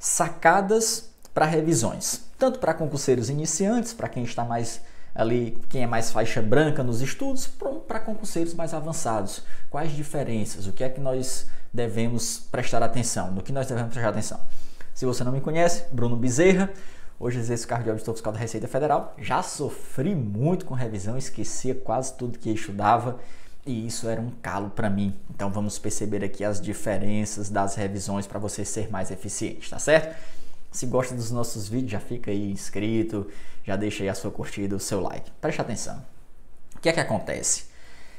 sacadas para revisões, tanto para concurseiros iniciantes, para quem está mais ali, quem é mais faixa branca nos estudos, para concurseiros mais avançados. Quais diferenças? O que é que nós devemos prestar atenção? No que nós devemos prestar atenção? Se você não me conhece, Bruno Bezerra, hoje exerço cargo de auditor fiscal da Receita Federal. Já sofri muito com revisão, esquecia quase tudo que estudava e isso era um calo para mim. Então vamos perceber aqui as diferenças das revisões para você ser mais eficiente, tá certo? Se gosta dos nossos vídeos, já fica aí inscrito, já deixa aí a sua curtida, o seu like. Preste atenção. O que é que acontece?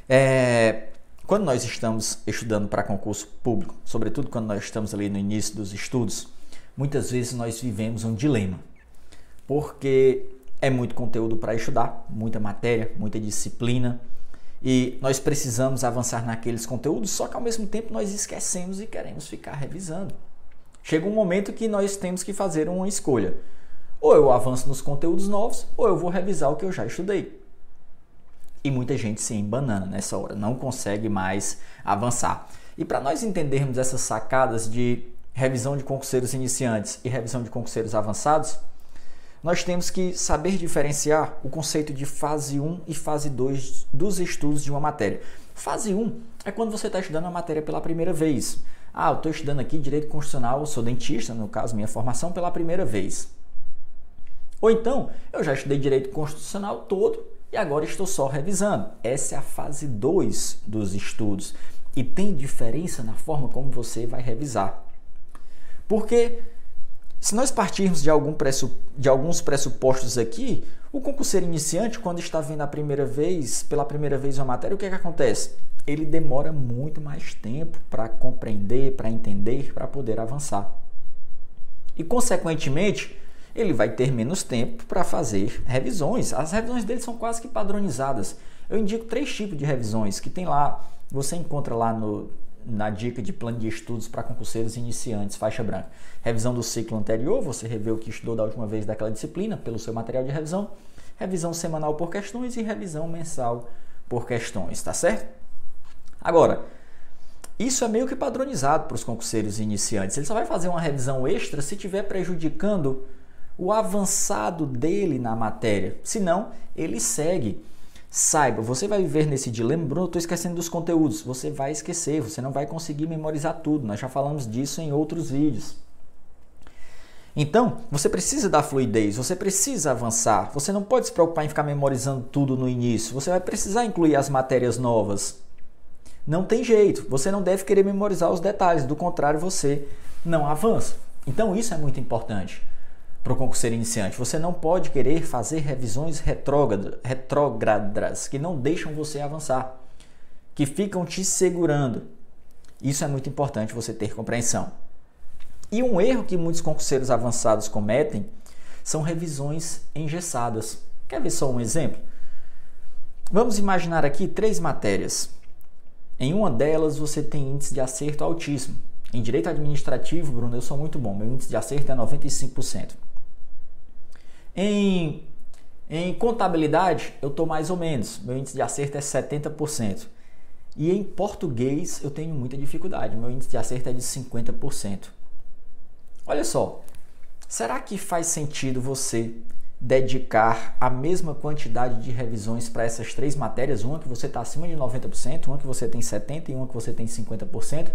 É, quando nós estamos estudando para concurso público, sobretudo quando nós estamos ali no início dos estudos, muitas vezes nós vivemos um dilema. Porque é muito conteúdo para estudar, muita matéria, muita disciplina, e nós precisamos avançar naqueles conteúdos, só que ao mesmo tempo nós esquecemos e queremos ficar revisando. Chega um momento que nós temos que fazer uma escolha. Ou eu avanço nos conteúdos novos, ou eu vou revisar o que eu já estudei. E muita gente se embanana nessa hora, não consegue mais avançar. E para nós entendermos essas sacadas de revisão de concurseiros iniciantes e revisão de concurseiros avançados, nós temos que saber diferenciar o conceito de fase 1 e fase 2 dos estudos de uma matéria. Fase 1 é quando você está estudando a matéria pela primeira vez. Ah, eu estou estudando aqui direito constitucional, sou dentista, no caso, minha formação pela primeira vez. Ou então, eu já estudei direito constitucional todo e agora estou só revisando. Essa é a fase 2 dos estudos e tem diferença na forma como você vai revisar. Porque se nós partirmos de, algum pressup... de alguns pressupostos aqui, o concurseiro iniciante, quando está vendo a primeira vez, pela primeira vez uma matéria, o que, é que acontece? Ele demora muito mais tempo para compreender, para entender, para poder avançar. E, consequentemente, ele vai ter menos tempo para fazer revisões. As revisões dele são quase que padronizadas. Eu indico três tipos de revisões que tem lá, você encontra lá no, na dica de plano de estudos para concurseiros iniciantes, faixa branca. Revisão do ciclo anterior, você revê o que estudou da última vez daquela disciplina pelo seu material de revisão. Revisão semanal por questões e revisão mensal por questões, tá certo? Agora, isso é meio que padronizado para os concurseiros iniciantes. Ele só vai fazer uma revisão extra se estiver prejudicando o avançado dele na matéria. Senão, ele segue Saiba, você vai viver nesse dilema, Bruno, estou esquecendo dos conteúdos. Você vai esquecer, você não vai conseguir memorizar tudo. Nós já falamos disso em outros vídeos. Então, você precisa da fluidez, você precisa avançar. Você não pode se preocupar em ficar memorizando tudo no início. Você vai precisar incluir as matérias novas. Não tem jeito, você não deve querer memorizar os detalhes, do contrário, você não avança. Então, isso é muito importante para o concurseiro iniciante. Você não pode querer fazer revisões retrógradas que não deixam você avançar, que ficam te segurando. Isso é muito importante você ter compreensão. E um erro que muitos concurseiros avançados cometem são revisões engessadas. Quer ver só um exemplo? Vamos imaginar aqui três matérias. Em uma delas você tem índice de acerto altíssimo. Em direito administrativo, Bruno, eu sou muito bom. Meu índice de acerto é 95%. Em, em contabilidade, eu estou mais ou menos, meu índice de acerto é 70%. E em português, eu tenho muita dificuldade, meu índice de acerto é de 50%. Olha só, será que faz sentido você dedicar a mesma quantidade de revisões para essas três matérias? Uma que você está acima de 90%, uma que você tem 70% e uma que você tem 50%?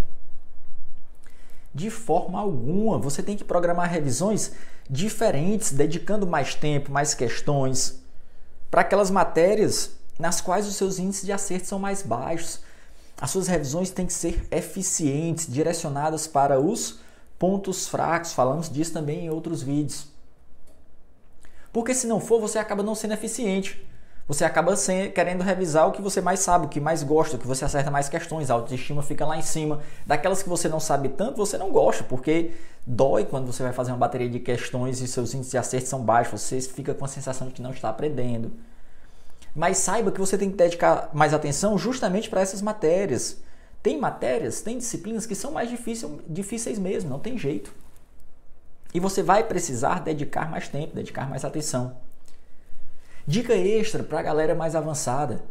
De forma alguma, você tem que programar revisões diferentes, dedicando mais tempo, mais questões para aquelas matérias nas quais os seus índices de acerto são mais baixos. As suas revisões têm que ser eficientes, direcionadas para os pontos fracos. Falamos disso também em outros vídeos. Porque se não for, você acaba não sendo eficiente. Você acaba sem, querendo revisar o que você mais sabe, o que mais gosta, o que você acerta mais questões, a autoestima fica lá em cima. Daquelas que você não sabe tanto, você não gosta, porque dói quando você vai fazer uma bateria de questões e seus índices de acerto são baixos, você fica com a sensação de que não está aprendendo. Mas saiba que você tem que dedicar mais atenção justamente para essas matérias. Tem matérias, tem disciplinas que são mais difíceis, difíceis mesmo, não tem jeito. E você vai precisar dedicar mais tempo, dedicar mais atenção. Dica extra para a galera mais avançada.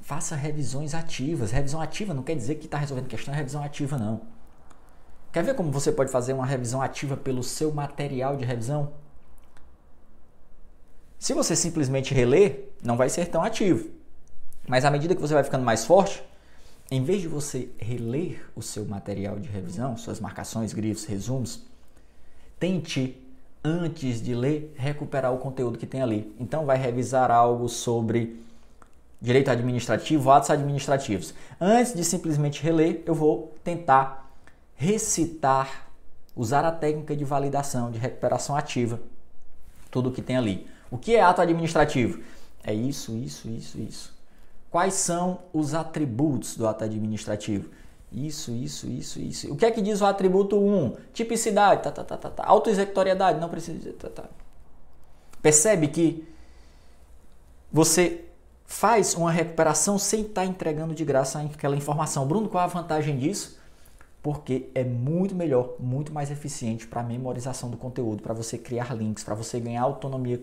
Faça revisões ativas. Revisão ativa não quer dizer que está resolvendo questão, é revisão ativa não. Quer ver como você pode fazer uma revisão ativa pelo seu material de revisão? Se você simplesmente reler, não vai ser tão ativo. Mas à medida que você vai ficando mais forte, em vez de você reler o seu material de revisão, suas marcações, grifos, resumos, tente antes de ler recuperar o conteúdo que tem ali. Então vai revisar algo sobre direito administrativo, atos administrativos. Antes de simplesmente reler, eu vou tentar recitar, usar a técnica de validação, de recuperação ativa, tudo o que tem ali. O que é ato administrativo? É isso, isso, isso, isso. Quais são os atributos do ato administrativo? Isso, isso, isso, isso. O que é que diz o atributo 1? Tipicidade, tá, tá, tá, tá, tá. Autoexecutoriedade, não precisa dizer, tá, tá. Percebe que você faz uma recuperação sem estar tá entregando de graça aquela informação. Bruno, qual é a vantagem disso? Porque é muito melhor, muito mais eficiente para memorização do conteúdo, para você criar links, para você ganhar autonomia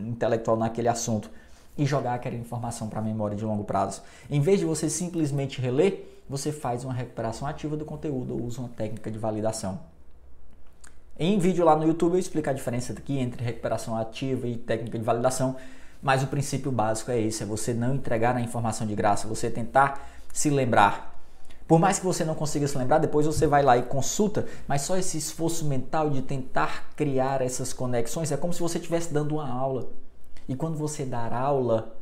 intelectual naquele assunto e jogar aquela informação para a memória de longo prazo. Em vez de você simplesmente reler, você faz uma recuperação ativa do conteúdo ou usa uma técnica de validação. Em vídeo lá no YouTube eu explico a diferença aqui entre recuperação ativa e técnica de validação, mas o princípio básico é esse, é você não entregar a informação de graça, você tentar se lembrar. Por mais que você não consiga se lembrar, depois você vai lá e consulta, mas só esse esforço mental de tentar criar essas conexões é como se você estivesse dando uma aula. E quando você dar aula,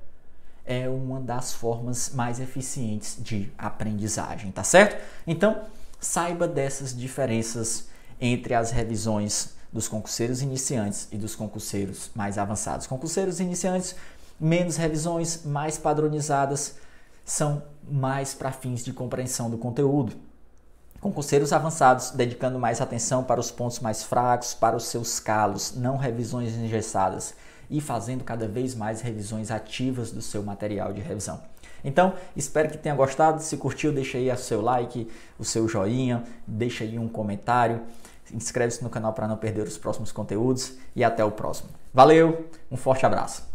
é uma das formas mais eficientes de aprendizagem, tá certo? Então, saiba dessas diferenças entre as revisões dos concurseiros iniciantes e dos concurseiros mais avançados. Concurseiros iniciantes, menos revisões, mais padronizadas, são mais para fins de compreensão do conteúdo. Concurseiros avançados, dedicando mais atenção para os pontos mais fracos, para os seus calos, não revisões engessadas e fazendo cada vez mais revisões ativas do seu material de revisão. Então, espero que tenha gostado. Se curtiu, deixa aí o seu like, o seu joinha, deixa aí um comentário, inscreve-se no canal para não perder os próximos conteúdos e até o próximo. Valeu, um forte abraço.